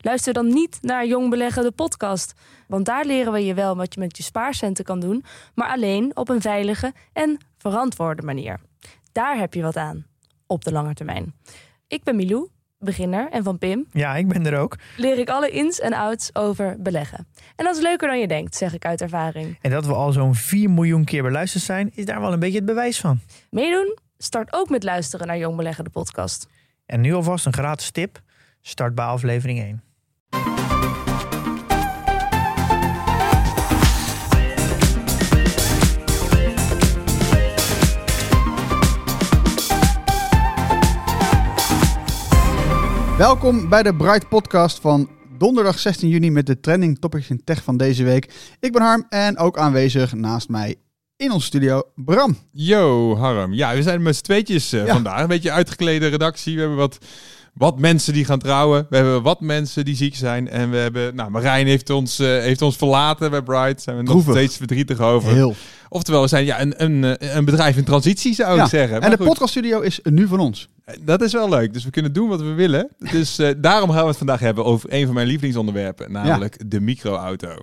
Luister dan niet naar Jong Beleggen, de podcast. Want daar leren we je wel wat je met je spaarcenten kan doen, maar alleen op een veilige en verantwoorde manier. Daar heb je wat aan, op de lange termijn. Ik ben Milou, beginner, en van Pim Ja, ik ben er ook. leer ik alle ins en outs over beleggen. En dat is leuker dan je denkt, zeg ik uit ervaring. En dat we al zo'n 4 miljoen keer beluisterd zijn, is daar wel een beetje het bewijs van. Meedoen? Start ook met luisteren naar Jong Beleggen, de podcast. En nu alvast een gratis tip. Start bij aflevering 1. Welkom bij de Bright Podcast van donderdag 16 juni met de trending topics in tech van deze week. Ik ben Harm en ook aanwezig naast mij in ons studio Bram. Yo, Harm. Ja, we zijn met z'n tweetjes eh, Ja. vandaag. Een beetje uitgeklede redactie. We hebben wat, wat mensen die gaan trouwen. We hebben wat mensen die ziek zijn. En we hebben... Nou, Marijn heeft ons, eh, heeft ons verlaten bij Bright. Zijn we nog Droevig. steeds verdrietig over. Heel. Oftewel, we zijn ja, een, een, eh, een bedrijf in transitie, zou Ja. ik zeggen. En de goed, podcaststudio is nu van ons. Dat is wel leuk. Dus we kunnen doen wat we willen. Dus eh, daarom gaan we het vandaag hebben over een van mijn lievelingsonderwerpen. Namelijk de microauto.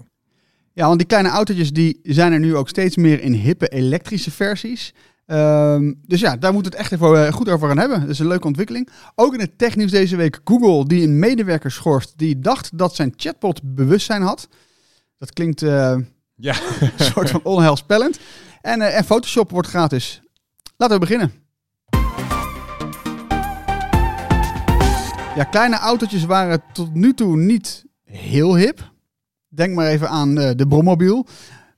Ja, want die kleine autootjes die zijn er nu ook steeds meer in hippe elektrische versies. Ehm, dus ja, daar moeten we het echt even eh, goed over gaan hebben. Dat is een leuke ontwikkeling. Ook in het technieuws deze week Google die een medewerker schorst die dacht dat zijn chatbot bewustzijn had. Dat klinkt eh, Ja. een soort van onheilspellend. En, eh, en Photoshop wordt gratis. Laten we beginnen. Ja, kleine autootjes waren tot nu toe niet heel hip. Denk maar even aan de Brommobiel.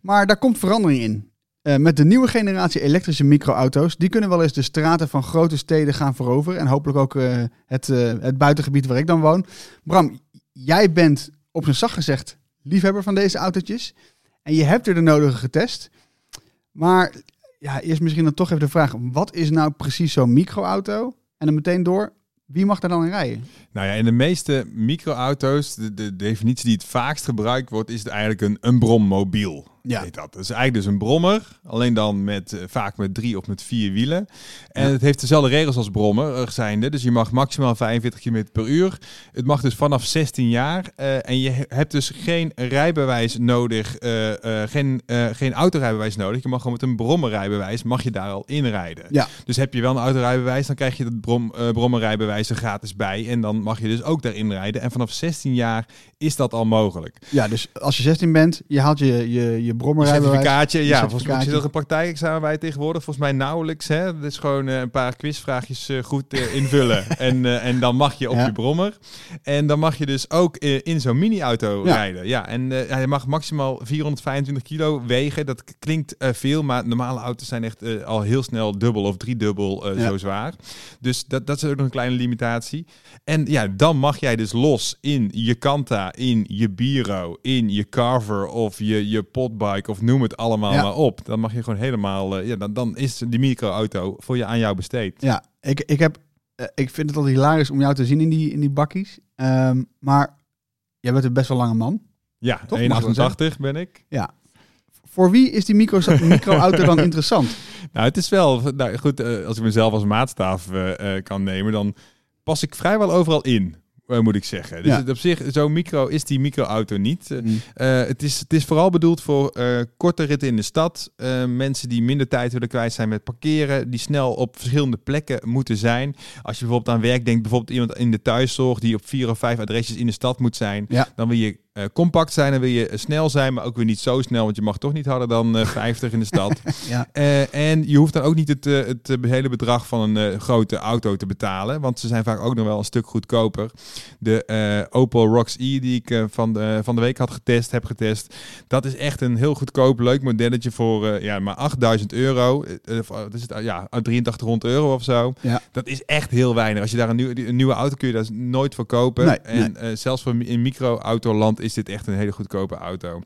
Maar daar komt verandering in. Eh, met de nieuwe generatie elektrische microauto's. Die kunnen wel eens de straten van grote steden gaan veroveren. En hopelijk ook eh, het, eh, het buitengebied waar ik dan woon. Bram, jij bent op zijn zacht gezegd liefhebber van deze autootjes. En je hebt er de nodige getest. Maar ja, eerst misschien dan toch even de vraag. Wat is nou precies zo'n microauto? En dan meteen door. Wie mag daar dan in rijden? Nou ja, in de meeste microauto's, de, de definitie die het vaakst gebruikt wordt, is het eigenlijk een, een brommobiel. Ja. Heet dat. Dat is eigenlijk dus een brommer, alleen dan met, eh, vaak met drie of met vier wielen. En Ja. het heeft dezelfde regels als brommer er zijnde. Dus je mag maximaal 45 km per uur. Het mag dus vanaf 16 jaar. eh, en je he- hebt dus geen rijbewijs nodig, eh, geen, geen autorijbewijs nodig. Je mag gewoon met een brommerrijbewijs, mag je daar al inrijden. Ja. Dus heb je wel een autorijbewijs, dan krijg je het brom, brommerrijbewijs er gratis bij. En dan mag je dus ook daarin rijden. En vanaf 16 jaar is dat al mogelijk. Ja, dus als je 16 bent, je haalt je, je, je brommerrijbewijs. Certificaatje, ja. Volgens mij zit er een praktijkexamen bij tegenwoordig. Volgens mij nauwelijks. Hè? Dat is gewoon eh, een paar quizvraagjes eh, goed eh, invullen. en, en dan mag je op Ja. je brommer. En dan mag je dus ook in zo'n mini-auto Ja. rijden. Ja, en hij mag maximaal 425 kilo wegen. Dat klinkt veel, maar normale auto's zijn echt al heel snel dubbel of driedubbel Ja. zo zwaar. Dus dat, dat is ook nog een kleine limitatie. En ja, dan mag jij dus los in je Kanta, in je Biro, in je Carver of je, je Potbike of noem het allemaal Ja. maar op. Dan mag je gewoon helemaal, eh, ja, dan, dan is die microauto voor je aan jou besteed. Ja, ik, ik, heb, eh, ik vind het altijd hilarisch om jou te zien in die, in die bakkies. Ehm, maar jij bent een best wel lange man. Ja, Toch, mag ik wel 1,88 ben ik. Voor wie is die micro, microauto dan interessant? Nou, het is wel, nou goed, eh, als ik mezelf als maatstaaf kan nemen, dan pas ik vrijwel overal in. Eh, moet ik zeggen. Dus Ja. op zich, zo micro is die microauto niet. Eh, Mm. Eh, het, is, het is vooral bedoeld voor korte ritten in de stad. Eh, mensen die minder tijd willen kwijt zijn met parkeren. Die snel op verschillende plekken moeten zijn. Als je bijvoorbeeld aan werk denkt. Bijvoorbeeld iemand in de thuiszorg die op vier of vijf adresjes in de stad moet zijn. Ja. Dan wil je eh, compact zijn, dan wil je snel zijn, maar ook weer niet zo snel, want je mag toch niet harder dan eh 50 in de stad. Ja. Eh, en je hoeft dan ook niet het, eh, het eh, hele bedrag van een eh, grote auto te betalen, want ze zijn vaak ook nog wel een stuk goedkoper. De eh, Opel Rocks E die ik eh, van, de, van de week had getest, heb getest, dat is echt een heel goedkoop, leuk modelletje voor eh, ja, maar 8000 euro. Eh, wat is het? Ah, ja, 8300 euro of zo. Ja. Dat is echt heel weinig. Als je daar een, nieuwe een nieuwe auto kun je daar nooit voor kopen. Nee, en eh, zelfs voor in micro-autoland is dit echt een hele goedkope auto.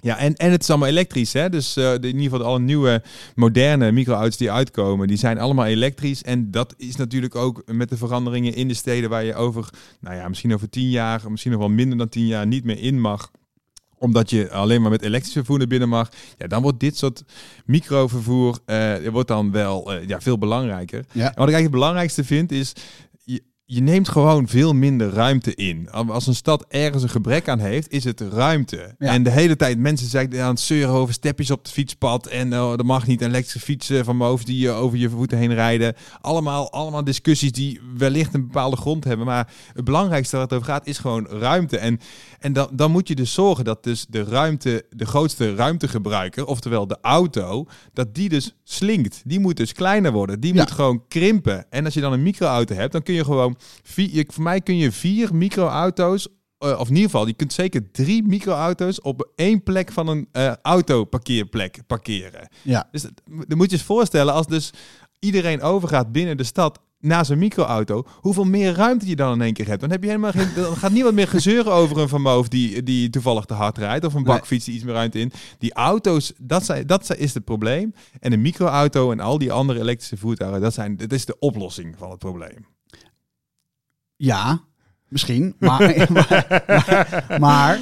Ja, en, en het is allemaal elektrisch. Hè? Dus de, in ieder geval alle nieuwe moderne micro-auto's die uitkomen, die zijn allemaal elektrisch. En dat is natuurlijk ook met de veranderingen in de steden waar je over, nou ja, misschien over tien jaar, misschien nog wel minder dan tien jaar niet meer in mag omdat je alleen maar met elektrisch vervoer naar binnen mag. Ja, dan wordt dit soort microvervoer eh, wordt dan wel eh, ja, veel belangrijker. Ja. En wat ik eigenlijk het belangrijkste vind is... Je, je neemt gewoon veel minder ruimte in. Als een stad ergens een gebrek aan heeft, is het ruimte. Ja. En de hele tijd mensen zijn aan het zeuren over stepjes op het fietspad. En oh, er mag niet een elektrische fietsen van boven die eh, over je voeten heen rijden. Allemaal, allemaal discussies die wellicht een bepaalde grond hebben. Maar het belangrijkste waar het over gaat is gewoon ruimte. En, en dan, dan moet je dus zorgen dat dus de ruimte, de grootste ruimtegebruiker, oftewel de auto, dat die dus slinkt. Die moet dus kleiner worden. Die Ja. moet gewoon krimpen. En als je dan een microauto hebt, dan kun je gewoon vier, je- voor mij kun je vier microauto's eh, of in ieder geval, je kunt zeker drie microauto's op één plek van een eh autoparkeerplek parkeren. Ja. Dus dat- dan moet je eens voorstellen, als dus iedereen overgaat binnen de stad naar zijn microauto, hoeveel meer ruimte je dan in één keer hebt. Dan heb je helemaal geen, dan gaat niemand meer gezeuren over een vermoof die, die toevallig te hard rijdt of een bakfiets die iets meer ruimte in. Die auto's, dat, zijn, dat zijn- is het probleem. En een microauto en al die andere elektrische voertuigen, dat, zijn, dat is de oplossing van het probleem. Ja, misschien. Maar, maar, maar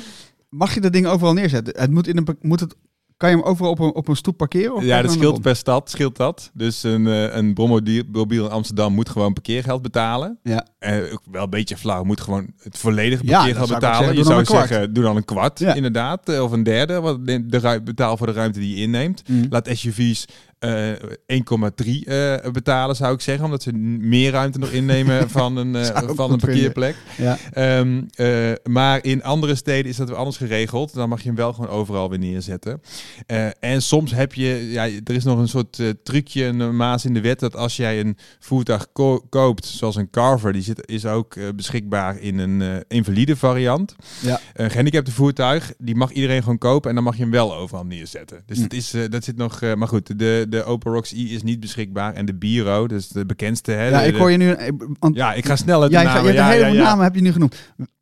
mag je dat ding overal neerzetten? Het moet in een, moet het, kan je hem overal op een, op een stoep parkeren? Of Ja, dat scheelt per stad, scheelt dat. Dus een, eh, een brommobiel in Amsterdam moet gewoon parkeergeld betalen. Ja. Ook wel een beetje flauw, moet gewoon het volledige Ja, parkeergeld zou ook betalen. zeggen, je zou kwart. zeggen, doe dan een kwart, Ja. inderdaad. eh, Of een derde, wat de, betaal voor de ruimte die je inneemt. Mm. Laat SUV's eh 1,3 eh, betalen, zou ik zeggen. Omdat ze meer ruimte nog innemen van een, eh, van een parkeerplek. Ja. Ehm, eh, maar in andere steden is dat weer anders geregeld. Dan mag je hem wel gewoon overal weer neerzetten. Eh, en soms heb je, ja, er is nog een soort eh, trucje, een maas in de wet, dat als jij een voertuig ko- koopt, zoals een Carver, die zit, is ook eh, beschikbaar in een eh, invalide variant. Ja. Een gehandicapte voertuig, die mag iedereen gewoon kopen en dan mag je hem wel overal neerzetten. Dus Hm. dat, is, eh, dat zit nog, eh, maar goed, de, de Opel Rocks E is niet beschikbaar en de Biro, dus de bekendste. Hè, Ja, de- ik hoor je nu... eh, Want ja, ik ga snel ga- namen. hebt ja, de hele ja, ja. namen heb je nu genoemd.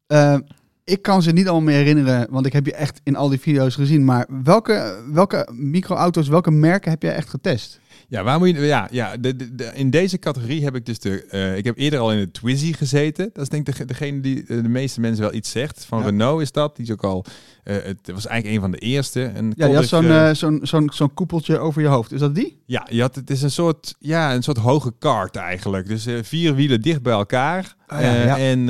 Eh, ik kan ze niet allemaal meer herinneren, want ik heb je echt in al die video's gezien. Maar welke, welke microauto's, welke merken heb jij echt getest? Ja, waar moet je, ja, ja de, de, de- in deze categorie heb ik dus de. eh, ik heb eerder al in de Twizy gezeten. Dat is denk ik de, degene die eh, de meeste mensen wel iets zegt. Van Ja. Renault is dat. Die is ook al. eh, het was eigenlijk een van de eerste. En Ja, die had zo'n zo'n zo'n zo'n koepeltje over je hoofd. Is dat die? ja, je had, het is een soort, ja, een soort hoge kart eigenlijk. Dus vier wielen dicht bij elkaar. Ah, ja, ja. En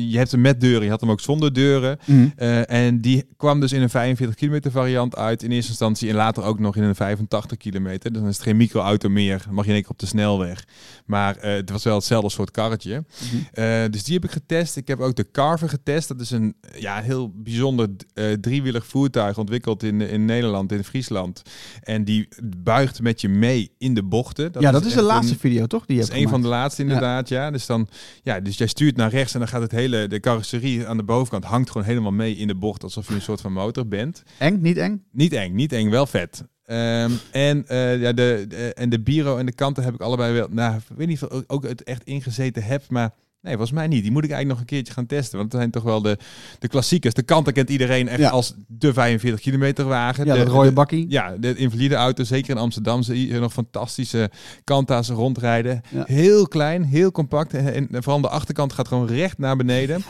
je hebt hem met deuren, je had hem ook zonder deuren. Eh, en die kwam dus in een 45 kilometer variant uit in eerste instantie en later ook nog in een 85 kilometer. Dus dan is het geen microauto meer, mag je in één keer op de snelweg. Maar eh, het was wel hetzelfde soort karretje. Eh, dus die heb ik getest. Ik heb ook de Carver getest. Dat is een ja, heel bijzonder eh driewielig voertuig ontwikkeld in, in Nederland, in Friesland. En die buigt met je mee in de bochten. ja, dat is de laatste een- video, toch? Die je dat is een van de laatste inderdaad, ja. Dus dan, ja, dus jij stuurt naar rechts en dan gaat het hele, de carrosserie aan de bovenkant hangt gewoon helemaal mee in de bocht, alsof je een soort van motor bent. Eng, niet eng? Niet eng, niet eng, wel vet. Ehm, en, eh, ja, de, de- en de bureau en de kanten heb ik allebei wel, nou, ik weet niet of ik ook het echt ingezeten heb, maar nee, volgens mij niet. Die moet ik eigenlijk nog een keertje gaan testen, want het zijn toch wel de, de klassiekers. De kanten kent iedereen echt Ja. als de 45 kilometer wagen. Ja, de, dat rode de- bakkie. ja, de invalide auto, zeker in Amsterdam, zie je nog fantastische Kanta's rondrijden. Ja. Heel klein, heel compact. En, en vooral de achterkant gaat gewoon recht naar beneden.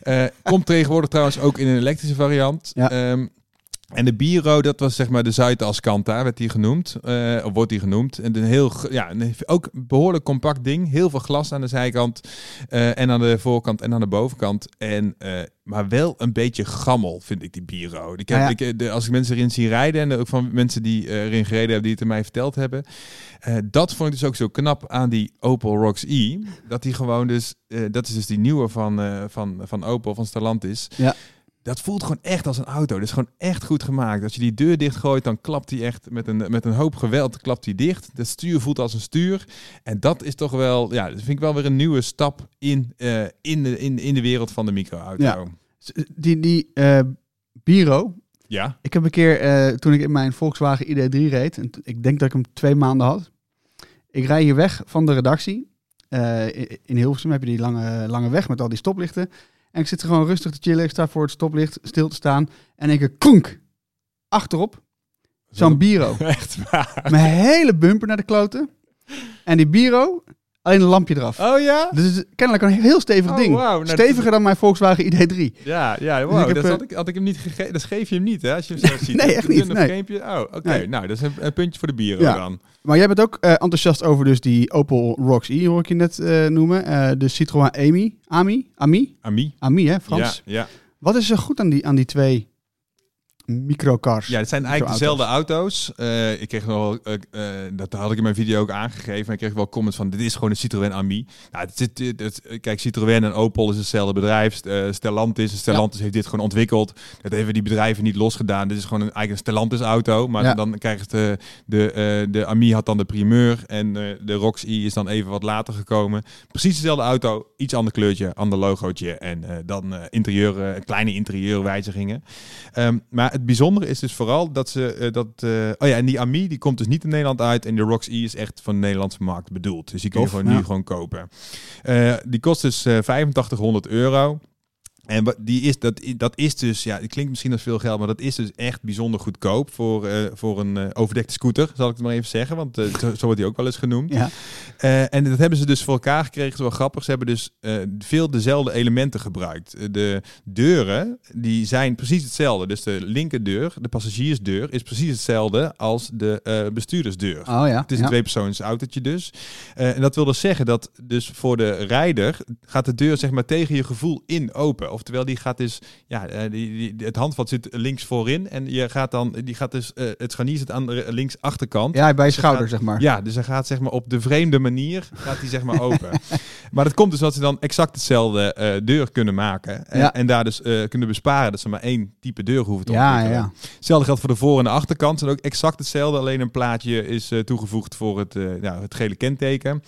Eh, komt tegenwoordig trouwens ook in een elektrische variant. Ja. Ehm, en de Biro, dat was zeg maar de Zuidas Kanta, werd die genoemd. eh, of wordt die genoemd. En een heel, ja, een, ook behoorlijk compact ding. Heel veel glas aan de zijkant. eh, en aan de voorkant en aan de bovenkant. En, eh, maar wel een beetje gammel, vind ik die Biro. Ik heb, Nou ja. ik, de, als ik mensen erin zie rijden, en ook van mensen die erin gereden hebben, die het aan mij verteld hebben. dat vond ik dus ook zo knap aan die Opel Rocks E. Dat die gewoon dus, dat is dus die nieuwe van, van, van Opel, van Stellantis. Ja. Dat voelt gewoon echt als een auto. Dat is gewoon echt goed gemaakt. Als je die deur dichtgooit, dan klapt die echt met een, met een hoop geweld klapt die dicht. Het stuur voelt als een stuur. En dat is toch wel, ja, dat vind ik wel weer een nieuwe stap in, eh, in, de, in, in de wereld van de microauto. Ja. Die, die eh, Biro, ja. ik heb een keer, eh, toen ik in mijn Volkswagen ID3 reed, en ik denk dat ik hem twee maanden had. Ik rij hier weg van de redactie. Eh, in Hilversum heb je die lange, lange weg met al die stoplichten. En ik zit er gewoon rustig te chillen. Ik sta voor het stoplicht stil te staan. En ik een kronk achterop. Zo'n Biro. Echt waar. Mijn hele bumper naar de kloten. En die Biro, alleen een lampje eraf. Oh ja? Dus kennelijk een heel stevig Oh, ding. Nou, Steviger dan mijn Volkswagen ID3. Ja, ja, Dus wow. ik heb, dat eh, had ik, had ik hem niet gegeven. Dat geef je hem niet, hè? Als je hem zo ziet. Nee, echt niet, nee. Oh, oké. Nee. Nou, dat is een, een puntje voor de bieren Ja. dan. Maar jij bent ook eh, enthousiast over dus die Opel Rocks-E, hoor ik je net eh, noemen. Eh, de Citroën Ami. Ami? Ami? Ami. Ami, hè, Frans. Ja, ja. Wat is er goed aan die, aan die twee microcars? Ja, het zijn eigenlijk dezelfde auto's. Eh, ik kreeg nog wel, eh, dat had ik in mijn video ook aangegeven. En ik kreeg wel comments van, dit is gewoon een Citroën Ami. Nou, het zit, het, het- kijk, Citroën en Opel is hetzelfde bedrijf. Stellantis, Stellantis heeft dit gewoon ontwikkeld. Dat hebben die bedrijven niet losgedaan. Dit is gewoon een, eigenlijk een Stellantis auto. Maar Ja. dan krijg je de, de, de Ami had dan de primeur. En de Rox i is dan even wat later gekomen. Precies dezelfde auto, iets ander kleurtje, ander logootje. En dan interieur, kleine interieurwijzigingen. Ehm, maar het bijzondere is dus vooral dat ze eh, dat. eh, oh ja, en die Ami die komt dus niet in Nederland uit. En de Rox E is echt van de Nederlandse markt bedoeld. Dus die kun je Tof, gewoon ja. nu gewoon kopen. Eh, die kost dus eh 8500 euro. En wat- die is, dat, dat is dus, ja, het klinkt misschien als veel geld, maar dat is dus echt bijzonder goedkoop voor, eh, voor een eh, overdekte scooter, zal ik het maar even zeggen. Want eh, zo, zo wordt die ook wel eens genoemd. Ja. En dat hebben ze dus voor elkaar gekregen. Het is wel grappig. Ze hebben dus veel dezelfde elementen gebruikt. De deuren, die zijn precies hetzelfde. Dus de linkerdeur, de passagiersdeur, is precies hetzelfde als de bestuurdersdeur. Oh ja. Het is ja. een tweepersoons autootje dus. En dat wil dus zeggen dat dus voor de rijder gaat de deur zeg maar tegen je gevoel in open. Oftewel die gaat dus, ja, eh, die, die, het handvat zit links voorin en je gaat dan, die gaat dus, eh, het scharnier zit aan de links achterkant. Ja, bij je schouder, gaat- zeg maar. Ja, dus hij gaat zeg maar op de vreemde manier gaat hij zeg maar open. maar dat komt dus dat ze dan exact hetzelfde eh, deur kunnen maken. En, Ja. en daar dus kunnen besparen dat ze maar één type deur hoeven te Ja, ontwikkelen. ja. Hetzelfde geldt voor de voor- en de achterkant. Zijn ook exact hetzelfde. Alleen een plaatje is toegevoegd voor het, ja, het gele kenteken.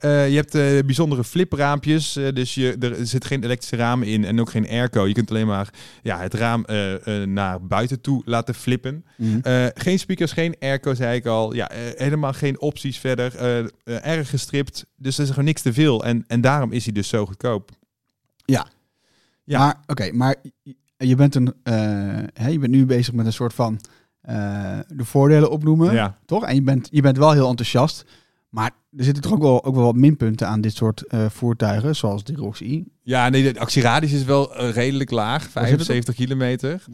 Je hebt bijzondere flipraampjes. dus je, er zit geen elektrische ramen in en ook geen airco. Je kunt alleen maar ja, het raam eh, eh, naar buiten toe laten flippen. Mhm. Eh, geen speakers, geen airco, zei ik al. Ja, helemaal geen opties verder. Erg gestript. Dus er is gewoon niks te veel. En, en daarom is hij dus zo goedkoop. Ja. Maar, oké, maar je- bent, een, hè, je bent nu bezig met een soort van de voordelen opnoemen, Ja. toch? En je bent, je bent wel heel enthousiast. Maar er zitten toch ook wel, ook wel wat minpunten aan dit soort eh, voertuigen, zoals de Roxy. Ja, nee, de actieradius is wel eh, redelijk laag, Waar zit het 75 kilometer.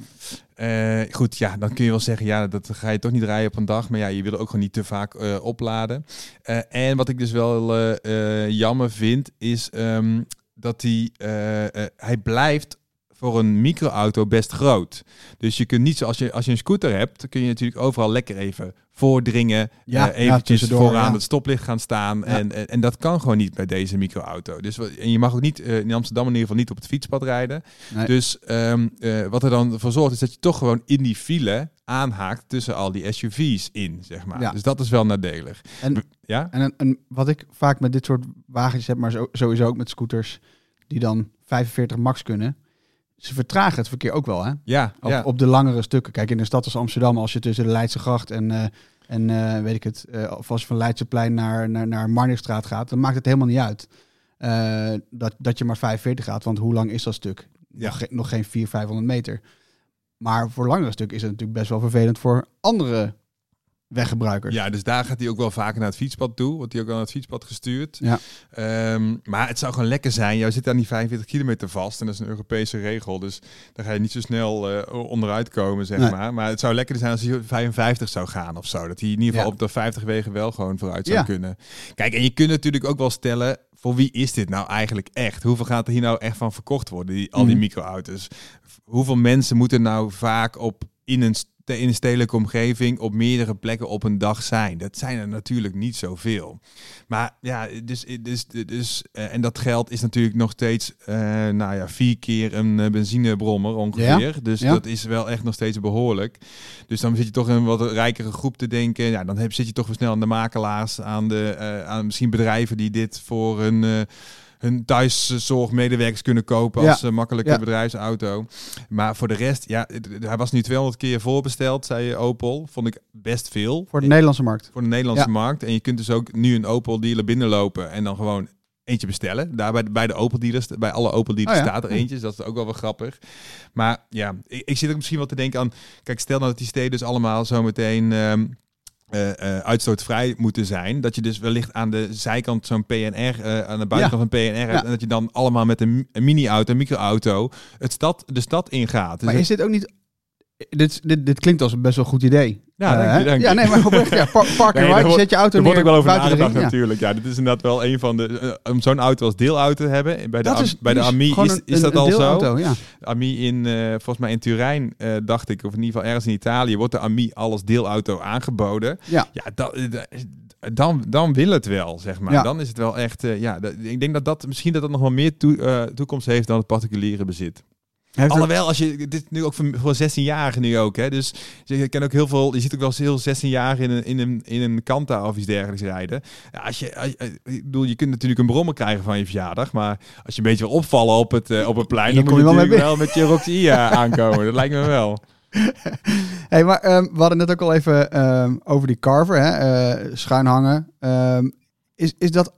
Eh, goed, ja, dan kun je wel zeggen, ja, dat ga je toch niet rijden op een dag. Maar ja, je wil er ook gewoon niet te vaak opladen. En wat ik dus wel jammer vind, is ehm, dat hij, hij blijft voor een microauto best groot. Dus je kunt niet zoals je als je een scooter hebt, kun je natuurlijk overal lekker even voordringen, Ja, ja, eventjes vooraan ja. het stoplicht gaan staan. Ja. En, en, en dat kan gewoon niet bij deze microauto. Dus en je mag ook niet eh, in Amsterdam in ieder geval niet op het fietspad rijden. Nee. Dus ehm, eh, wat er dan voor zorgt is dat je toch gewoon in die file aanhaakt tussen al die SUV's in, zeg maar. Dus dat is wel nadelig. En- ja? En, een, een- wat ik vaak met dit soort wagens heb, maar zo, sowieso ook met scooters, die dan 45 max kunnen, ze vertragen het verkeer ook wel, hè? Ja, Op, ja. op de langere stukken. Kijk, in een stad als Amsterdam, als je tussen de Leidse gracht en, eh, en eh, weet ik het, eh, of als je van Leidseplein naar, naar, naar Marnixstraat gaat, dan maakt het helemaal niet uit dat, dat je maar 45 gaat. Want hoe lang is dat stuk? Ja. Nog, nog geen 400, 500 meter. Maar voor langere stuk is het natuurlijk best wel vervelend voor andere weggebruikers. Ja, dus daar gaat hij ook wel vaker naar het fietspad toe. Wordt hij ook wel naar het fietspad gestuurd. Ja. Ehm, maar het zou gewoon lekker zijn. Jij zit aan die 45 kilometer vast. En dat is een Europese regel. Dus daar ga je niet zo snel eh, onderuit komen, zeg Nee. maar. Maar het zou lekker zijn als hij 55 zou gaan of zo. Dat hij in ieder geval Ja. op de 50 wegen wel gewoon vooruit zou Ja. kunnen. Kijk, en je kunt natuurlijk ook wel stellen... Voor wie is dit nou eigenlijk echt? Hoeveel gaat er hier nou echt van verkocht worden? Die, al die Mhm. microauto's. Hoeveel mensen moeten nou vaak op in een in een stedelijke omgeving op meerdere plekken op een dag zijn. Dat zijn er natuurlijk niet zoveel. Maar ja, dus, dus, dus eh, en dat geld is natuurlijk nog steeds, eh, nou ja, vier keer een eh, benzinebrommer ongeveer. Dus ja. dat is wel echt nog steeds behoorlijk. Dus dan zit je toch in een wat rijkere groep te denken. Ja, dan heb, zit je toch weer snel aan de makelaars, aan de, aan misschien bedrijven die dit voor hun. Eh, hun thuiszorgmedewerkers kunnen kopen Ja. als eh, makkelijke Ja. bedrijfsauto. Maar voor de rest, ja, hij was nu 200 keer voorbesteld, zei Opel. Vond ik best veel. Voor de Nederlandse markt. Voor de Nederlandse Ja. markt. En je kunt dus ook nu een Opel dealer binnenlopen en dan gewoon eentje bestellen. Daar bij de, bij de Opel dealers, bij alle Opel dealers Oh ja. staat er eentje. Dus dat is ook wel wel grappig. Maar ja, ik, ik zit ook misschien wel te denken aan... Kijk, stel nou dat die steden dus allemaal zometeen... ehm eh, uitstootvrij moeten zijn. Dat je dus wellicht aan de zijkant zo'n PNR, eh, aan de buitenkant van PNR hebt. Ja. En dat je dan allemaal met een, een mini-auto, een micro-auto, het stad, de stad ingaat. Dus Maar het- is dit ook niet... Dit, dit, dit klinkt als een best wel goed idee. Ja, Eh, dank je, dank Ja, je. nee, maar oprecht, ja, par- park Nee, daar ride, zet je auto Er neer wordt ook wel over nagedacht ring. Ja. natuurlijk. Ja, dit is inderdaad wel een van de... eh, om zo'n auto als deelauto te hebben. Bij de, Dat Am- is, bij de is AMI is, is dat een al zo. Ja. AMI in, eh, volgens mij in Turijn, eh, dacht ik, of in ieder geval ergens in Italië, wordt de AMI al als deelauto aangeboden. Ja. Ja, dat, eh, dan, dan wil het wel, zeg maar. Ja. Dan is het wel echt, eh, ja, dat- ik denk dat dat misschien dat dat nog wel meer toe- eh, toekomst heeft dan het particuliere bezit. Heeft het- Alhoewel, als je dit nu ook voor, voor 16-jarigen nu ook, hè. Dus je ken ook heel veel, je ziet ook wel eens heel 16-jarigen in een, in een, in een Kanta of iets dergelijks rijden. Ja, als je, als- eh, ik bedoel, je kunt natuurlijk een brommer krijgen van je verjaardag, maar als je een beetje wil opvallen op het, eh, op het plein, dan kom moet je je wel mee wel met je Roxy eh, aankomen. Dat lijkt me wel. Hey, maar ehm, we hadden net ook al even ehm, over die carver, hè, schuin hangen. Ehm, is, is, dat,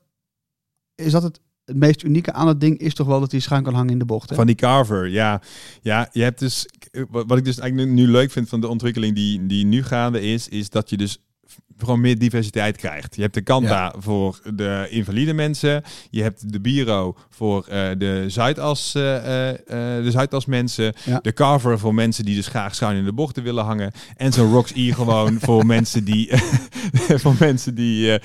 is dat het, het meest unieke aan het ding? Is toch wel dat hij schuin kan hangen in de bocht? Van die carver, ja. Ja, je hebt dus... Wat wat ik dus eigenlijk nu, nu leuk vind van de ontwikkeling die, die nu gaande is... is dat je dus gewoon meer diversiteit krijgt. Je hebt de Kanta voor de invalide mensen. Je hebt de Biro voor eh, de Zuidas, eh, eh, de Zuidas mensen. Ja. De Carver voor mensen die dus graag schuin in de bochten willen hangen. En zo'n Rox E gewoon voor mensen die... voor mensen die...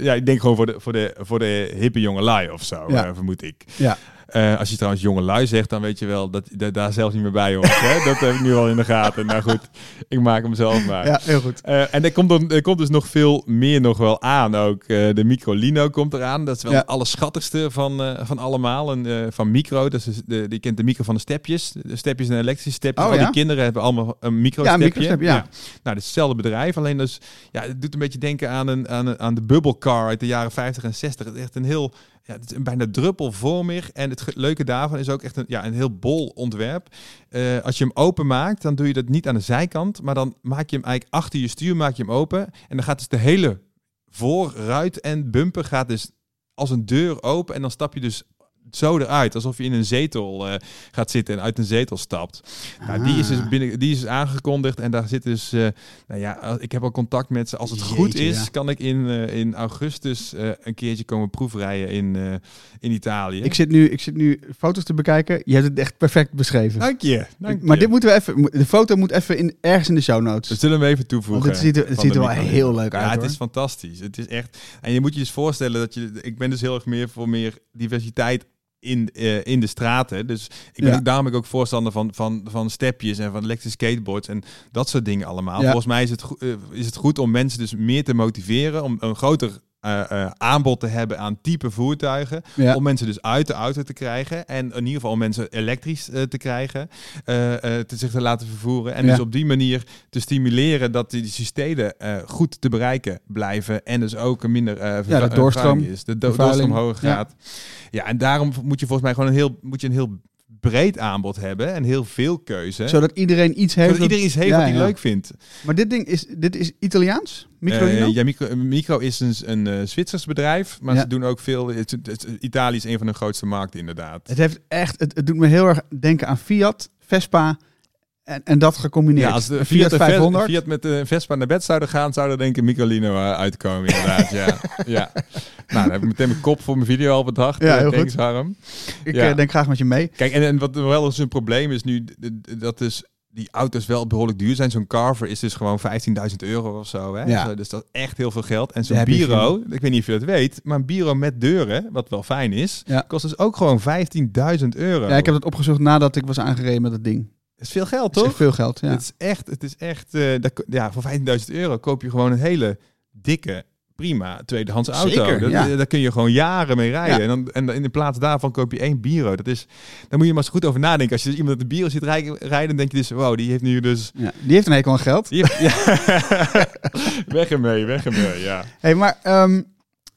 ja, ik denk gewoon voor de, voor de, voor de hippe jonge lui of zo, Ja. vermoed ik. Ja. Eh, als je trouwens jonge lui zegt, dan weet je wel dat dat daar zelfs niet meer bij hoort. hè? Dat heb ik nu al in de gaten. Nou goed, ik maak hem zelf maar. Ja, heel goed. Eh, en er komt, dan, er komt dus nog veel meer nog wel aan. Ook eh, de Microlino komt eraan. Dat is wel Ja. het allerschattigste van, van allemaal. En, van micro, dat is de, die kent de micro van de stepjes. De stepjes en elektrische stepjes. Oh, Al ja? die kinderen hebben allemaal een micro Ja, een microstep, ja. Nou, is hetzelfde bedrijf. Alleen dus, ja, het doet een beetje denken aan, een, aan, een, aan de bubble car uit de jaren 50 en 60. Het is echt een heel, ja, het is een bijna druppelvormig. En het leuke daarvan is ook echt een, ja, een heel bol ontwerp. Eh, als je hem open maakt, dan doe je dat niet aan de zijkant, maar dan maak je hem eigenlijk achter je stuur maak je hem open. En dan gaat dus de hele voorruit en bumper gaat dus als een deur open en dan stap je dus zo eruit, alsof je in een zetel eh, gaat zitten en uit een zetel stapt. Nou, die is dus Ah. binnen, die is dus aangekondigd en daar zit dus, eh, nou ja, als- ik heb al contact met ze. Als het goed is, ja. kan ik in, eh, in augustus eh, een keertje komen proefrijden in, eh, in Italië. Ik zit, nu, ik zit nu foto's te bekijken. Je hebt het echt perfect beschreven. Dank je. Dank maar je. dit moeten we even... De foto moet even in, ergens in de show notes. We zullen hem even toevoegen. Want het ziet er- het ziet er wel heel leuk uit, Ja, het is fantastisch. Het is echt. En je moet je dus voorstellen dat je. Ik ben dus heel erg meer voor meer diversiteit in, eh, in de straten. Dus ik ben Ja. ook, daarom ben ik ook voorstander van, van, van stepjes en van elektrische skateboards en dat soort dingen allemaal. Ja. Volgens mij is het, eh, is het goed om mensen dus meer te motiveren, om een groter eh, eh, aanbod te hebben aan type voertuigen. Ja. Om mensen dus uit de auto te krijgen. En in ieder geval om mensen elektrisch eh, te krijgen. te zich te laten vervoeren. En Ja. dus op die manier te stimuleren dat die, die steden goed te bereiken blijven. En dus ook een minder eh vervu- de doorstroom- is. De do- vervuiling. doorstroom hoger Ja. gaat. Ja. en daarom moet je volgens mij gewoon een heel, moet je een heel breed aanbod hebben. En heel veel keuze. Zodat iedereen iets heeft. Zodat iedereen iets heeft Ja, wat hij ja. leuk vindt. Maar dit ding is, dit is Italiaans? Microlino? Eh, ja, micro, micro is een, een eh, Zwitsers bedrijf, maar Ja. ze doen ook veel. Het, het- Italië is een van de grootste markten, inderdaad. Het, heeft echt, het, het doet me heel erg denken aan Fiat, Vespa en, en dat gecombineerd. Ja, als de Fiat, Fiat 500. Fiat met de Vespa naar bed zouden gaan, zou er denk ik een Microlino eh, uitkomen, inderdaad. ja. ja. Nou, dan heb ik meteen mijn kop voor mijn video al bedacht. Ja, Eh, heel thanks, goed. Harm. Ik Ja. eh, denk graag met je mee. Kijk, en, en wat wel eens een probleem is nu, dat dus die auto's wel behoorlijk duur zijn. Zo'n Carver is dus gewoon 15.000 euro of zo. Hè? Ja. Zo, Dus dat is echt heel veel geld. En zo'n bureau, ik weet niet of je dat weet, maar een bureau met deuren, wat wel fijn is, Ja. kost dus ook gewoon 15.000 euro. Ja, ik heb het opgezocht nadat ik was aangereden met het ding. Dat is veel geld, is toch? echt veel geld. Ja. Het is echt, het is echt dat, ja, voor 15.000 euro koop je gewoon een hele dikke, prima tweedehands auto. Zeker, dat, ja. Daar kun je gewoon jaren mee rijden. Ja. En, dan, en in de plaats daarvan koop je één Biro. Dat is, daar moet je maar eens goed over nadenken. Als je dus iemand met een Biro ziet rijden, rijden, dan denk je dus, wow, die heeft nu dus... Ja. Die heeft een hekel aan geld. Heeft, ja. weg ermee, weg ermee, ja. Hey, maar ehm,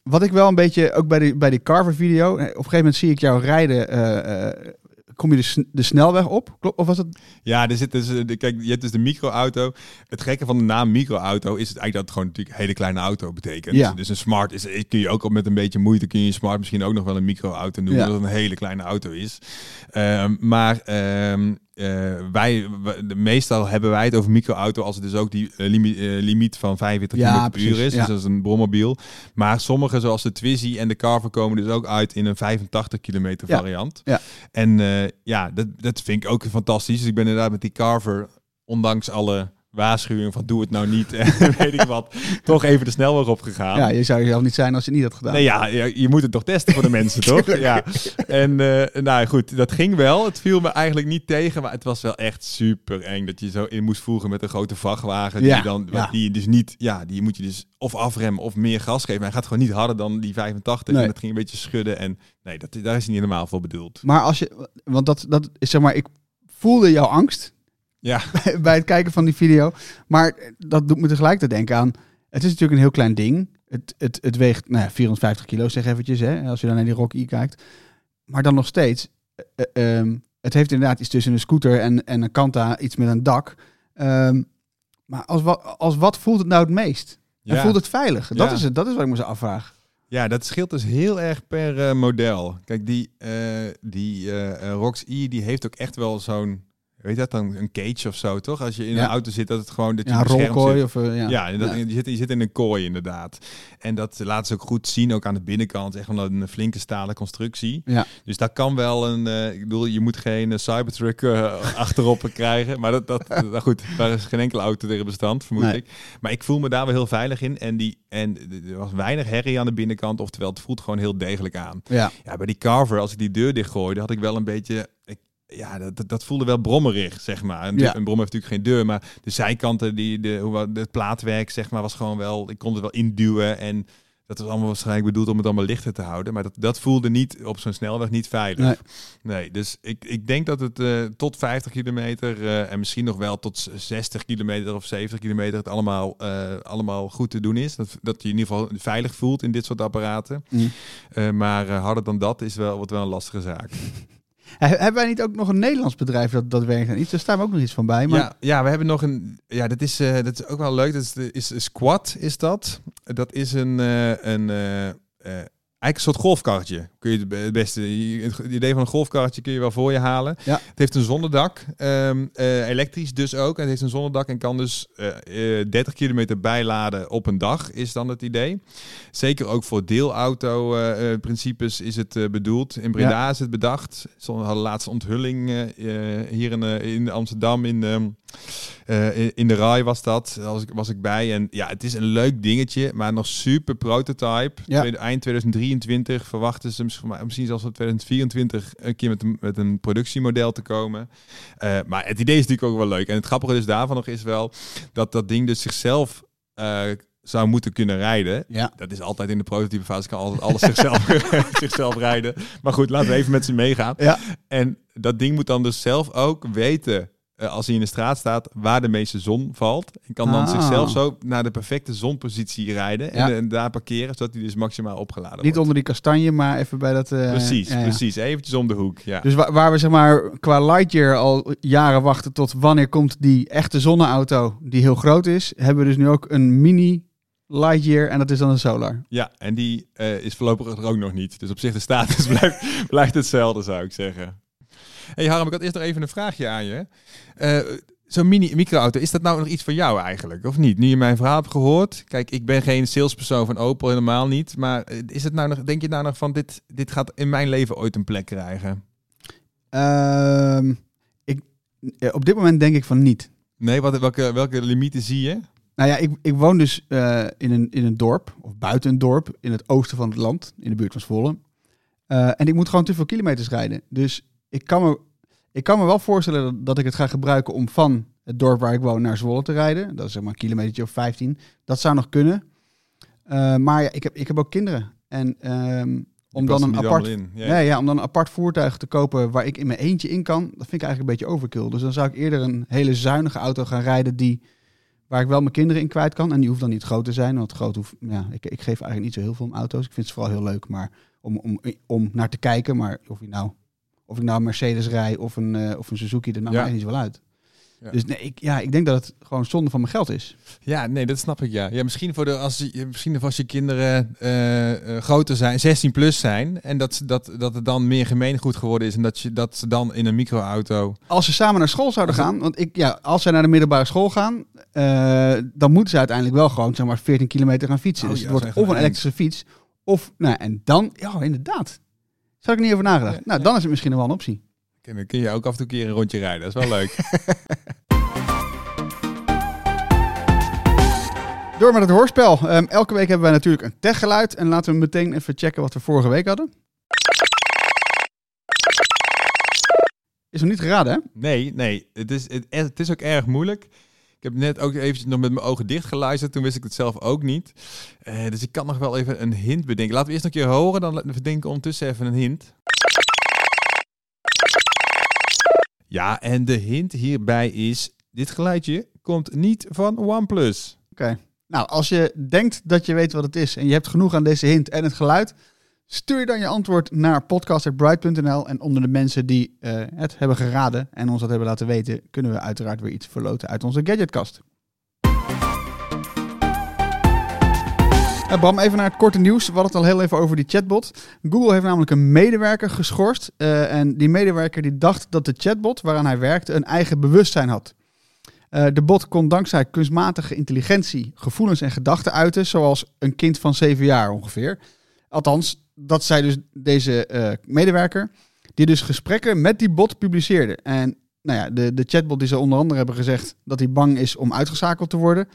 wat ik wel een beetje, ook bij die, bij die Carver video, eh, op een gegeven moment zie ik jou rijden, eh, kom je de, de snelweg op? Klopt? Of was het? Ja, er zit dus, eh, kijk, je hebt dus de microauto. Het gekke van de naam microauto is het eigenlijk dat het gewoon natuurlijk een hele kleine auto betekent. Ja. Dus een smart is, eh, kun je ook met een beetje moeite kun je een smart misschien ook nog wel een microauto noemen, Ja. dat het een hele kleine auto is. Ehm, maar ehm, eh, wij, we- meestal hebben wij het over microauto als het dus ook die eh, limi- eh, limiet van 45 Ja, km per uur is. ja. Dus dat is een brommobiel. Maar sommige, zoals de Twizy en de Carver, komen dus ook uit in een 85 kilometer Ja. variant. Ja. En ja, dat, dat vind ik ook fantastisch. Dus ik ben inderdaad met die Carver, ondanks alle waarschuwingen van doe het nou niet en weet ik wat, toch even de snelweg opgegaan. Ja, je zou jezelf niet zijn als je niet had gedaan. Nee, ja, je, je moet het toch testen voor de mensen, toch? Ja. En eh, nou goed, dat ging wel. Het viel me eigenlijk niet tegen, maar het was wel echt super eng dat je zo in moest voegen met een grote vrachtwagen. Die, Ja, je dan, ja. die je dus niet, ja, die moet je dus of afremmen of meer gas geven. Maar hij gaat gewoon niet harder dan die 85 Nee. en dat ging een beetje schudden. En nee, dat, daar is niet helemaal voor bedoeld. Maar als je, want dat, dat is zeg maar, ik voelde jouw angst Ja, bij het kijken van die video. Maar dat doet me tegelijk te denken aan, het is natuurlijk een heel klein ding. Het, het, het weegt nou ja, 450 kilo, zeg eventjes, hè, als je dan naar die Rock E kijkt. Maar dan nog steeds, eh, eh, ehm, het heeft inderdaad iets tussen een scooter en, en een Kanta, iets met een dak. Ehm, maar als wat, als wat voelt het nou het meest? En voelt het veilig? Dat, Ja. is het, dat is wat ik me zo afvraag. Ja, dat scheelt dus heel erg per eh, model. Kijk, die, eh die Rox E, die heeft ook echt wel zo'n, weet dat dan, een cage of zo, toch? Als je in Ja. een auto zit, dat het gewoon, dat je Ja, een rolkooi zit. of... eh, ja. Ja, dat, Ja. Je, zit, je zit in een kooi inderdaad. En dat laat ze ook goed zien, ook aan de binnenkant. Echt wel een flinke stalen constructie. Ja. Dus daar kan wel een... eh, ik bedoel, je moet geen eh, Cybertruck achterop krijgen. Maar dat, dat, nou goed, daar is geen enkele auto tegen bestand, vermoed Nee. ik. Maar ik voel me daar wel heel veilig in. En, die, en er was weinig herrie aan de binnenkant. Oftewel, het voelt gewoon heel degelijk aan. Ja. Ja, bij die Carver, als ik die deur dichtgooide, had ik wel een beetje... Ja, dat, dat- voelde wel brommerig, zeg maar. En Ja. Een brom heeft natuurlijk geen deur, maar de zijkanten, die, de, hoe, het plaatwerk, zeg maar, was gewoon wel... Ik kon het wel induwen en dat was allemaal waarschijnlijk bedoeld om het allemaal lichter te houden. Maar dat, dat voelde niet op zo'n snelweg niet veilig. Nee. Nee, dus ik, ik denk dat het eh, tot 50 kilometer eh, en misschien nog wel tot 60 kilometer of 70 kilometer het allemaal, eh, allemaal goed te doen is. Dat, dat je in ieder geval veilig voelt in dit soort apparaten. Mm. Maar harder dan dat is wel, wordt wel een lastige zaak. He- Hebben wij niet ook nog een Nederlands bedrijf dat, dat werkt aan iets? Daar staan we ook nog iets van bij. Maar Ja, ja, we hebben nog een. Ja, dat is, eh, dat is ook wel leuk. Dat is, is, is Squat, is dat? Dat is een. eh, een eh, eh, Eigenlijk een soort golfkarretje. Kun je het be- het beste. Het idee van een golfkarretje kun je wel voor je halen. Ja. Het heeft een zonnedak. ehm, eh, elektrisch dus ook. Het heeft een zonnedak en kan dus eh, eh, 30 kilometer bijladen op een dag, is dan het idee. Zeker ook voor deelauto-principes is het eh, bedoeld. In Breda is het bedacht. Ze hadden laatste onthulling eh, eh, hier in, eh, in Amsterdam in, eh, in- de RAI was dat. Was ik, was ik bij. En ja, het is een leuk dingetje, maar nog super prototype. Ja. Eind 2023 verwachten ze misschien, misschien zelfs in 2024 een keer met een, met een productiemodel te komen. Eh, maar het idee is natuurlijk ook wel leuk. En het grappige dus daarvan nog is wel dat dat ding dus zichzelf eh, zou moeten kunnen rijden. ja. Dat is altijd in de prototype fase, kan altijd alles zichzelf, zichzelf rijden. Maar goed, laten we even met ze meegaan. Ja. En dat ding moet dan dus zelf ook weten, als hij in de straat staat, waar de meeste zon valt. En kan dan Ah. zichzelf zo naar de perfecte zonpositie rijden Ja. en, daar parkeren, zodat hij dus maximaal opgeladen Niet wordt. onder die kastanje, maar even bij dat... eh, Precies, ja, ja. precies. Eventjes om de hoek, ja. Dus wa- waar we zeg maar qua Lightyear al jaren wachten tot wanneer komt die echte zonneauto die heel groot is, hebben we dus nu ook een mini Lightyear en dat is dan een Solar. Ja, en die eh, is voorlopig er ook nog niet. Dus op zich de status blijft, blijft hetzelfde, zou ik zeggen. Hey Harm, ik had eerst nog even een vraagje aan je. Eh, Zo'n mini microauto, is dat nou nog iets voor jou eigenlijk, of niet? Nu je mijn verhaal hebt gehoord. Kijk, ik ben geen salespersoon van Opel, helemaal niet. Maar eh, is het nou nog, denk je nou nog van, dit, dit gaat in mijn leven ooit een plek krijgen? Ehm, ik, ja, op dit moment denk ik van niet. Nee, wat, welke, welke limieten zie je? Nou ja, ik, ik woon dus eh, in, een, in een dorp, of buiten een dorp, in het oosten van het land, in de buurt van Zwolle. Eh, en ik moet gewoon te veel kilometers rijden. Dus ik kan me... Ik kan me wel voorstellen dat, dat ik het ga gebruiken om van het dorp waar ik woon naar Zwolle te rijden. Dat is zeg maar een kilometertje of 15. Dat zou nog kunnen. Eh, maar ja, ik heb, ik heb ook kinderen. En ehm, om dan een apart... Ja, Nee, ja, om dan een apart voertuig te kopen waar ik in mijn eentje in kan, dat vind ik eigenlijk een beetje overkill. Dus dan zou ik eerder een hele zuinige auto gaan rijden die, waar ik wel mijn kinderen in kwijt kan. En die hoeft dan niet groot te zijn, want groot hoeft, ja, ik, ik geef eigenlijk niet zo heel veel om auto's. Ik vind ze vooral heel leuk, maar om, om, om naar te kijken. Maar of, je nou, of ik nou een Mercedes rij of een, eh, of een Suzuki, dat maakt Ja. niet zo wel uit. Ja. Dus nee, ik, ja, ik denk dat het gewoon zonde van mijn geld is. Ja, nee, dat snap ik ja. Ja, misschien voor de als je misschien als je kinderen eh, eh, groter zijn, 16 plus zijn en dat ze- dat dat het dan meer gemeengoed geworden is en dat je dat ze dan in een microauto. Als ze samen naar school zouden gaan, want ik, ja, als zij naar de middelbare school gaan, dan moeten ze uiteindelijk wel gewoon zeg maar 14 kilometer gaan fietsen. Oh dus ja, het wordt of een elektrische fiets, of, nou, en dan, ja, inderdaad. Zou ik niet over nagedacht. Ja, nou, ja. dan is het misschien nog wel een optie. En dan kun je ook af en toe een keer een rondje rijden. Dat is wel leuk. Door met het hoorspel. Ehm, elke week hebben wij natuurlijk een techgeluid. En laten we meteen even checken wat we vorige week hadden. Is nog niet geraden, hè? Nee, nee, het is, het, het is ook erg moeilijk. Ik heb net ook eventjes nog met mijn ogen dicht geluisterd. Toen wist ik het zelf ook niet. Eh, dus ik kan nog wel even een hint bedenken. Laten we eerst nog een keer horen, dan bedenken we ondertussen even een hint. Ja, en de hint hierbij is... Dit geluidje komt niet van OnePlus. Oké. Nou, als je denkt dat je weet wat het is en je hebt genoeg aan deze hint en het geluid, stuur dan je antwoord naar podcast.bright.nl. En onder de mensen die eh, het hebben geraden en ons dat hebben laten weten, kunnen we uiteraard weer iets verloten uit onze gadgetkast. Eh, Bram, even naar het korte nieuws. We hadden het al heel even over die chatbot. Google heeft namelijk een medewerker geschorst. eh, en die medewerker die dacht dat de chatbot waaraan hij werkte een eigen bewustzijn had. De bot kon dankzij kunstmatige intelligentie gevoelens en gedachten uiten, zoals een kind van zeven jaar ongeveer. Althans, dat zei dus deze eh, medewerker, die dus gesprekken met die bot publiceerde. En nou ja, de, de chatbot die zou onder andere hebben gezegd dat hij bang is om uitgeschakeld te worden.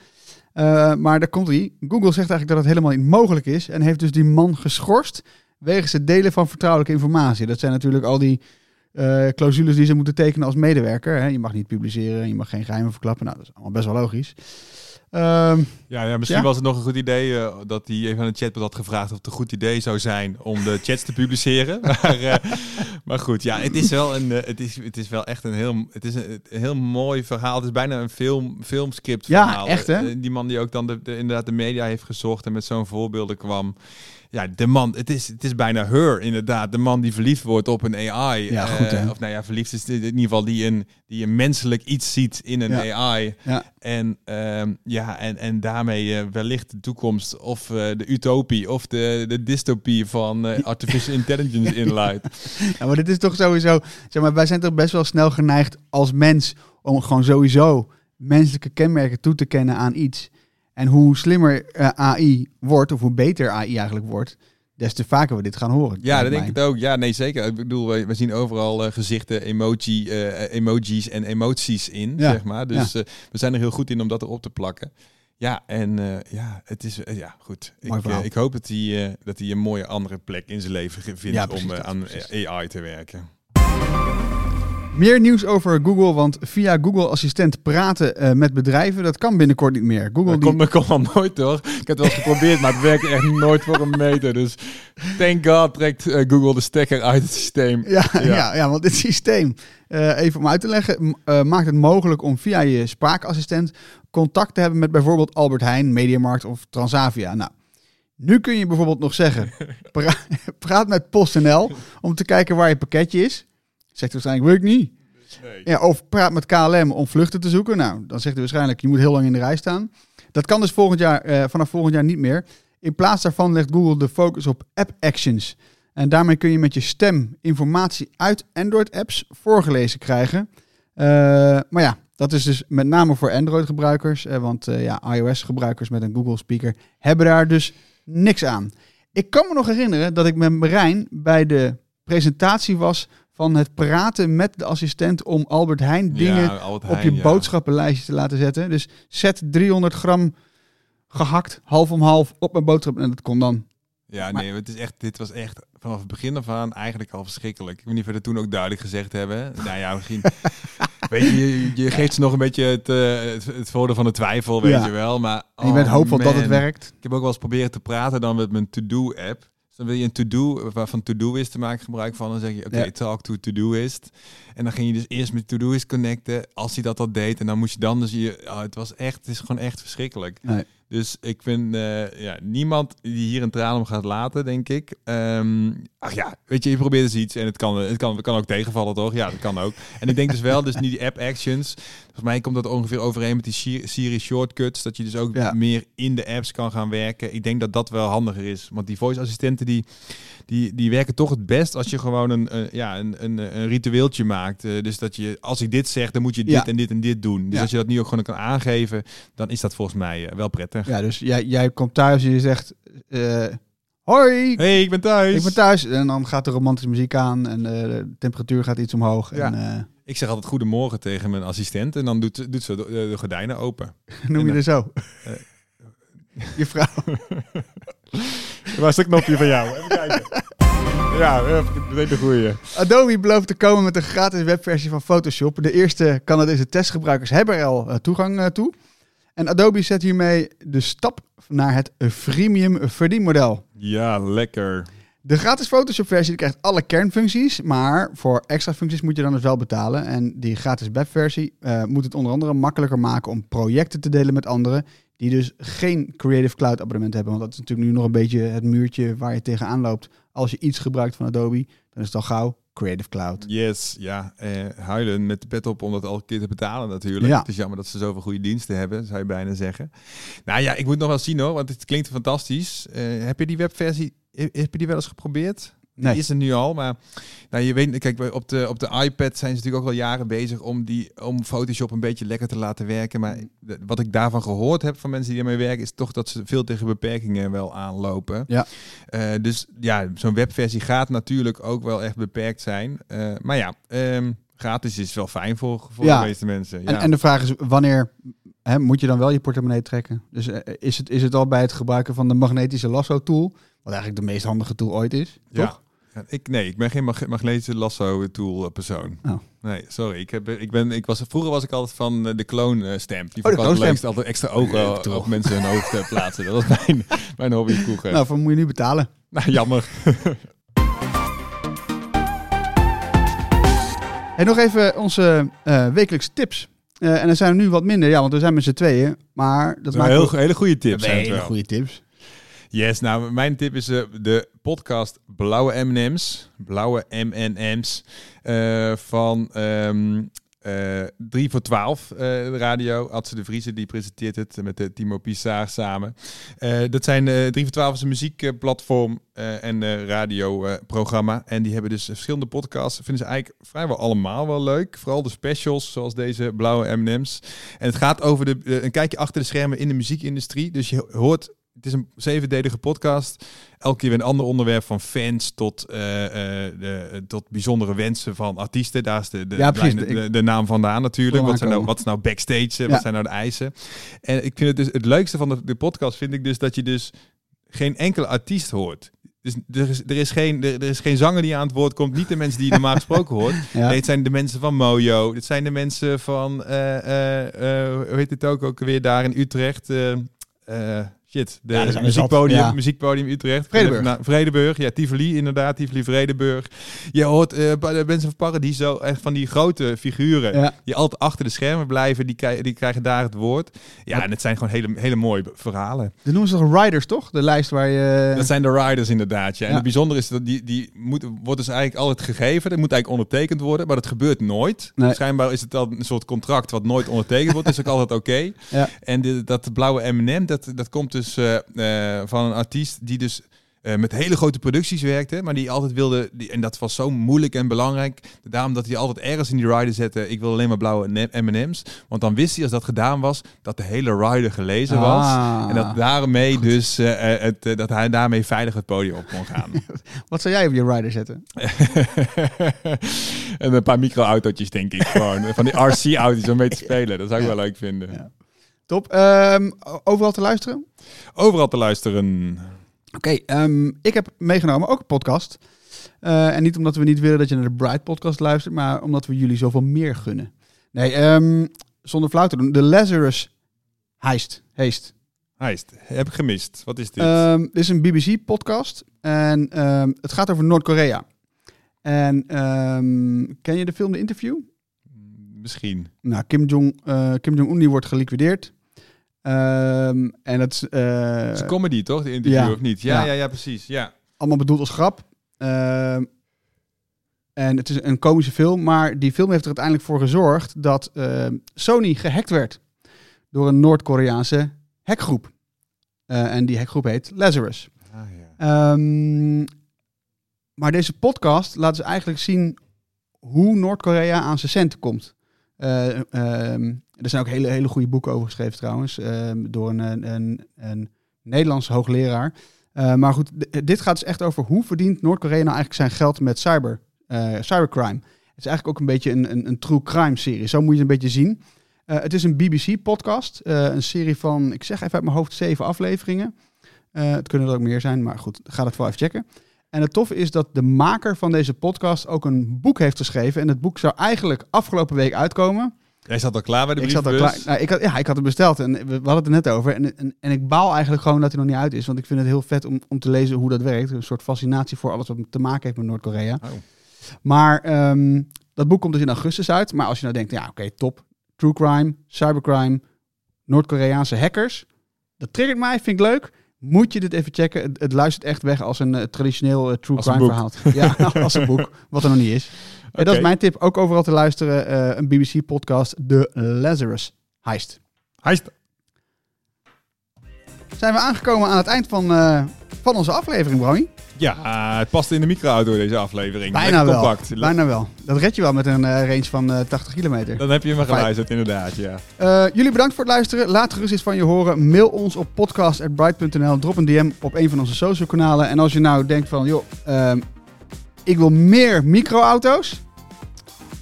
Eh, maar daar komt hij. Google zegt eigenlijk dat het helemaal niet mogelijk is en heeft dus die man geschorst wegens het delen van vertrouwelijke informatie. Dat zijn natuurlijk al die eh, clausules die ze moeten tekenen als medewerker. Hè. Je mag niet publiceren, je mag geen geheimen verklappen. Nou, dat is allemaal best wel logisch. Ehm, Ja, ja misschien Ja? was het nog een goed idee eh, dat hij even aan de chatbot had gevraagd of het een goed idee zou zijn om de chats te publiceren. maar, eh, maar goed, ja, het is wel een, eh, het is, het is wel echt een heel, het is een, een heel mooi verhaal. Het is bijna een film, filmscript Ja, verhaal. echt, hè? Die man die ook dan de, de- inderdaad de media heeft gezocht en met zo'n voorbeelden kwam. Ja, de man, het is, het is bijna her inderdaad. De man die verliefd wordt op een AI. Ja, Eh, goed, hè? Of nou ja, verliefd is in ieder geval die een, die een menselijk iets ziet in een Ja. AI. ja. En, ehm, ja, en, en daarmee eh, wellicht de toekomst of eh, de utopie of de, de dystopie van artificial intelligence inluidt. Ja, maar dit is toch sowieso... Zeg maar, wij zijn toch best wel snel geneigd als mens... om gewoon sowieso menselijke kenmerken toe te kennen aan iets. En hoe slimmer eh, AI wordt, of hoe beter AI eigenlijk wordt... des te vaker we dit gaan horen. Ja, dat denk ik het ook. Ja, nee, zeker. Ik bedoel, we, we zien overal eh, gezichten, emoji, eh, emojis en emoties in, Ja, zeg maar. Dus we zijn er heel goed in om dat erop te plakken. Ja, en ja, het is, ja, goed. Ik, ik hoop dat hij, dat hij een mooie andere plek in zijn leven vindt Ja, om aan. AI te werken. Meer nieuws over Google, want via Google Assistent praten eh, met bedrijven... dat kan binnenkort niet meer. Google Dat die... komt, komt al nooit hoor. Ik heb het wel eens geprobeerd, maar het werkt echt nooit voor een meter. Dus thank god trekt eh, Google de stekker uit het systeem. Ja, ja. Ja. Ja, want dit systeem, eh, even om uit te leggen, maakt het mogelijk om via je spraakassistent contact te hebben met bijvoorbeeld Albert Heijn, Mediamarkt of Transavia. Nou, nu kun je bijvoorbeeld nog zeggen, pra- praat met PostNL om te kijken waar je pakketje is. Zegt hij waarschijnlijk, weet ik niet. Ja, of praat met KLM om vluchten te zoeken. Nou, dan zegt hij waarschijnlijk, je moet heel lang in de rij staan. Dat kan dus volgend jaar, eh, vanaf volgend jaar niet meer. In plaats daarvan legt Google de focus op app actions. En daarmee kun je met je stem informatie uit Android-apps voorgelezen krijgen. Eh, maar ja, dat is dus met name voor Android-gebruikers. eh, want ja, iOS-gebruikers met een Google-speaker hebben daar dus niks aan. Ik kan me nog herinneren dat ik met Marijn bij de presentatie was van het praten met de assistent om Albert Heijn dingen Ja, Albert op je ja. boodschappenlijstje te laten zetten. Dus zet 300 gram gehakt, half om half, op mijn boodschap. En dat kon dan Ja, Maar- nee, het is echt, dit was echt vanaf het begin af aan eigenlijk al verschrikkelijk. Ik weet niet of we dat toen ook duidelijk gezegd hebben. Nou ja, misschien... weet je, je, geeft ze nog een beetje het, eh, het, het voordeel van de twijfel, weet Ja. je wel. Maar, En je bent oh, hoopvol dat het werkt. Ik heb ook wel eens proberen te praten dan met mijn to-do-app. Dus dan wil je een to-do, waarvan to-do-ist te maken gebruik van. Dan zeg je, oké, Ja. talk to to-do-ist. En dan ging je dus eerst met to-do-ist connecten, als hij dat al deed. En dan moest je dan dus je... Oh, het was echt, het is gewoon echt verschrikkelijk. Nee. Dus ik vind eh, ja, niemand die hier een traan om gaat laten, denk ik. Ehm, ach ja, weet je, je probeert eens iets en het kan, het, kan, het kan ook tegenvallen, toch? Ja, dat kan ook. En ik denk dus wel, dus niet die app actions. Volgens mij komt dat ongeveer overeen met die Siri- shortcuts. Dat je dus ook Ja. meer in de apps kan gaan werken. Ik denk dat dat wel handiger is. Want die voice assistenten die, die, die werken toch het best als je gewoon een, ja, een, een, een ritueeltje maakt. Eh, dus dat je, als ik dit zeg, dan moet je dit Ja. en dit en dit doen. Dus Ja. als je dat nu ook gewoon kan aangeven, dan is dat volgens mij eh, wel prettig. Ja, dus jij, jij komt thuis en je zegt... eh, Hoi, Hey, ik ben thuis. ik ben thuis. En dan gaat de romantische muziek aan en de temperatuur gaat iets omhoog. Ja. En, Ik zeg altijd goedemorgen tegen mijn assistent en dan doet, doet ze de, de gordijnen open. noem je er zo? Eh. je vrouw. Waar is dat knopje van jou? Even kijken. Ja, meteen de goeie. Adobe belooft te komen met een gratis webversie van Photoshop. De eerste Canadese testgebruikers hebben er al eh, toegang eh, toe. En Adobe zet hiermee de stap naar het freemium verdienmodel. Ja, lekker. De gratis Photoshop-versie krijgt alle kernfuncties, maar voor extra functies moet je dan dus wel betalen. En die gratis webversie eh, moet het onder andere makkelijker maken om projecten te delen met anderen die dus geen Creative Cloud abonnement hebben. Want dat is natuurlijk nu nog een beetje het muurtje waar je tegenaan loopt. Als je iets gebruikt van Adobe, dan is het al gauw Creative Cloud. Yes, ja. Eh, huilen met de pet op om dat elke keer te betalen natuurlijk. Ja. Het is jammer dat ze zoveel goede diensten hebben, zou je bijna zeggen. Nou ja, ik moet nog wel zien hoor, want het klinkt fantastisch. Eh, heb je die webversie, heb je die wel eens geprobeerd? Nee. Die is er nu al, maar nou, je weet, kijk, op de, op de iPad zijn ze natuurlijk ook al jaren bezig om, die, om Photoshop een beetje lekker te laten werken. Maar wat ik daarvan gehoord heb van mensen die ermee werken, is toch dat ze veel tegen beperkingen wel aanlopen. Ja. Eh, dus ja, zo'n webversie gaat natuurlijk ook wel echt beperkt zijn. Eh, maar ja, ehm, gratis is wel fijn voor, voor Ja. de meeste mensen. Ja. En, en de vraag is, wanneer hè, moet je dan wel je portemonnee trekken? Dus eh, is, het, is het al bij het gebruiken van de magnetische lasso-tool, wat eigenlijk de meest handige tool ooit is, Ja. toch? Ja, Ik, nee, ik ben geen mag magnetische lasso tool persoon. Oh. Nee, sorry. Ik heb, ik ben, ik was, vroeger was ik altijd van eh, de clone eh, stamp. Die Oh, de ik altijd extra ogen Leuk, op mensen hun hoofd eh, plaatsen. Dat was mijn, mijn hobby vroeger. Nou, voor moet je nu betalen. Nou, jammer. En nog even onze eh, wekelijkse tips. En er zijn er nu wat minder, ja, want we zijn met z'n tweeën. Maar dat Dat maakt ook- heel, hele goede tips. hele goede tips. Yes, nou, mijn tip is eh, de podcast Blauwe M&M's. Blauwe M&M's. eh, van ehm 3 voor 12, eh, de radio. Adse de Vriezen, die presenteert het met Timo Pissar samen. Eh, dat zijn eh 3 voor 12 is een muziekplatform eh, en eh, radioprogramma. en die hebben dus verschillende podcasts. Vinden ze eigenlijk vrijwel allemaal wel leuk. Vooral de specials, zoals deze Blauwe M&M's. En het gaat over de, eh, een kijkje achter de schermen in de muziekindustrie. Dus je hoort het is een zevendelige podcast. Elke keer weer een ander onderwerp van fans tot, eh, eh, de, tot bijzondere wensen van artiesten. Daar is de, de, Ja, precies. de, de, de naam vandaan natuurlijk. Wat zijn, nou, wat is nou backstage? eh, Ja. Wat zijn nou de eisen? En ik vind het dus het leukste van de, de podcast vind ik dus dat je dus geen enkele artiest hoort. Dus er is, er, is geen, er, is geen zanger die aan het woord komt. Niet de mensen die je normaal gesproken hoort. Ja. Nee, het zijn de mensen van Mojo. Het zijn de mensen van, hoe heet het ook, ook weer daar in Utrecht. Shit, de Ja, muziekpodium, ja. muziekpodium Utrecht. Vredenburg. Nou, Vredenburg, ja, Tivoli inderdaad, Tivoli Vredenburg. Je hoort bij de mensen van Paradiso, echt van die grote figuren. Ja. Die altijd achter de schermen blijven, die, krij- die krijgen daar het woord. Ja, en het zijn gewoon hele, hele mooie verhalen. Dat noemen ze toch Riders, toch? De lijst waar je... Dat zijn de riders inderdaad. Ja. En het bijzondere is dat die, die moet, wordt dus eigenlijk altijd gegeven. Dat moet eigenlijk ondertekend worden, maar dat gebeurt nooit. Nee. Schijnbaar is het al een soort contract wat nooit ondertekend wordt. Is ook altijd oké. Ja. En dit- dat blauwe M&M, dat, dat komt dus eh, eh, van een artiest die dus eh, met hele grote producties werkte, maar die altijd wilde, die, en dat was zo moeilijk en belangrijk, daarom dat hij altijd ergens in die rider zette, ik wil alleen maar blauwe M&M's, want dan wist hij als dat gedaan was, dat de hele rider gelezen was. Ah. En dat daarmee dus het, dat hij daarmee veilig het podium op kon gaan. Wat zou jij op je rider zetten? en een paar micro-autootjes, denk ik. Gewoon van die RC-auto's om mee te spelen. Dat zou ik wel leuk vinden. Ja. Top. Ehm, overal te luisteren? Overal te luisteren. Oké, ehm, ik heb meegenomen ook een podcast. Eh, en niet omdat we niet willen dat je naar de Bright podcast luistert, maar omdat we jullie zoveel meer gunnen. Nee, ehm, zonder flauw te doen. De Lazarus Heist. Heist. Heist, heb ik gemist. Wat is dit? Dit is een BBC-podcast en ehm, het gaat over Noord-Korea. En ken je de film The Interview? Misschien. Nou, Kim Jong, eh, Kim Jong-un die wordt geliquideerd. Ehm, en het is eh, Het is een comedy, toch? De interview, ja. of niet? Ja, Ja. ja, ja, precies. Ja. allemaal bedoeld als grap. Ehm, en het is een komische film, maar die film heeft er uiteindelijk voor gezorgd dat ehm, Sony gehackt werd door een Noord-Koreaanse hackgroep. Eh, en die hackgroep heet Lazarus. Ah, ja. Ehm, maar deze podcast laat ze eigenlijk zien hoe Noord-Korea aan zijn centen komt. Ehm, er zijn ook hele, hele goede boeken over geschreven trouwens, ehm, door een, een, een, Nederlandse hoogleraar. Eh, maar goed, dit gaat dus echt over hoe verdient Noord-Korea nou eigenlijk zijn geld met cyber, eh, cybercrime. Het is eigenlijk ook een beetje een, een, een true crime serie, zo moet je het een beetje zien. Het is een BBC-podcast, een serie van, ik zeg even uit mijn hoofd, zeven afleveringen. Het kunnen er ook meer zijn, maar goed, ga dat wel even checken. En het toffe is dat de maker van deze podcast ook een boek heeft geschreven. En het boek zou eigenlijk afgelopen week uitkomen. Jij zat al klaar bij de Ik zat al brievenbus. klaar. Nou, ik had, ja, ik had het besteld en we, we hadden het er net over. En, en, en ik baal eigenlijk gewoon dat hij nog niet uit is. Want ik vind het heel vet om, om te lezen hoe dat werkt. Een soort fascinatie voor alles wat te maken heeft met Noord-Korea. Oh. Maar ehm, dat boek komt dus in augustus uit. Maar als je nou denkt, ja oké, top. True crime, cybercrime, Noord-Koreaanse hackers. Dat triggert mij, vind ik leuk. Moet je dit even checken. Het, het luistert echt weg als een eh, traditioneel eh, true Als crime verhaal. Ja, als een boek. Wat er nog niet is. En dat is mijn tip. Ook overal te luisteren. eh, een BBC-podcast, The Lazarus Heist. Heist. Zijn we aangekomen aan het eind van, eh, van onze aflevering, Brammy? Ja, het past in de micro-auto deze aflevering. Bijna Lekker wel. compact. Bijna wel. Dat red je wel met een eh, range van eh, 80 kilometer. Dan heb je me geluisterd, inderdaad, ja. Jullie bedankt voor het luisteren. Laat gerust iets van je horen. Mail ons op podcast.bright.nl. Drop een DM op een van onze social kanalen. En als je nou denkt van, joh, ehm, ik wil meer microauto's.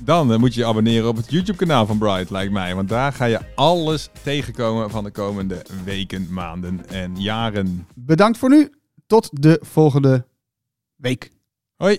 Dan eh, moet je je abonneren op het YouTube-kanaal van Bright, lijkt mij. Want daar ga je alles tegenkomen van de komende weken, maanden en jaren. Bedankt voor nu. Tot de volgende week. Hoi!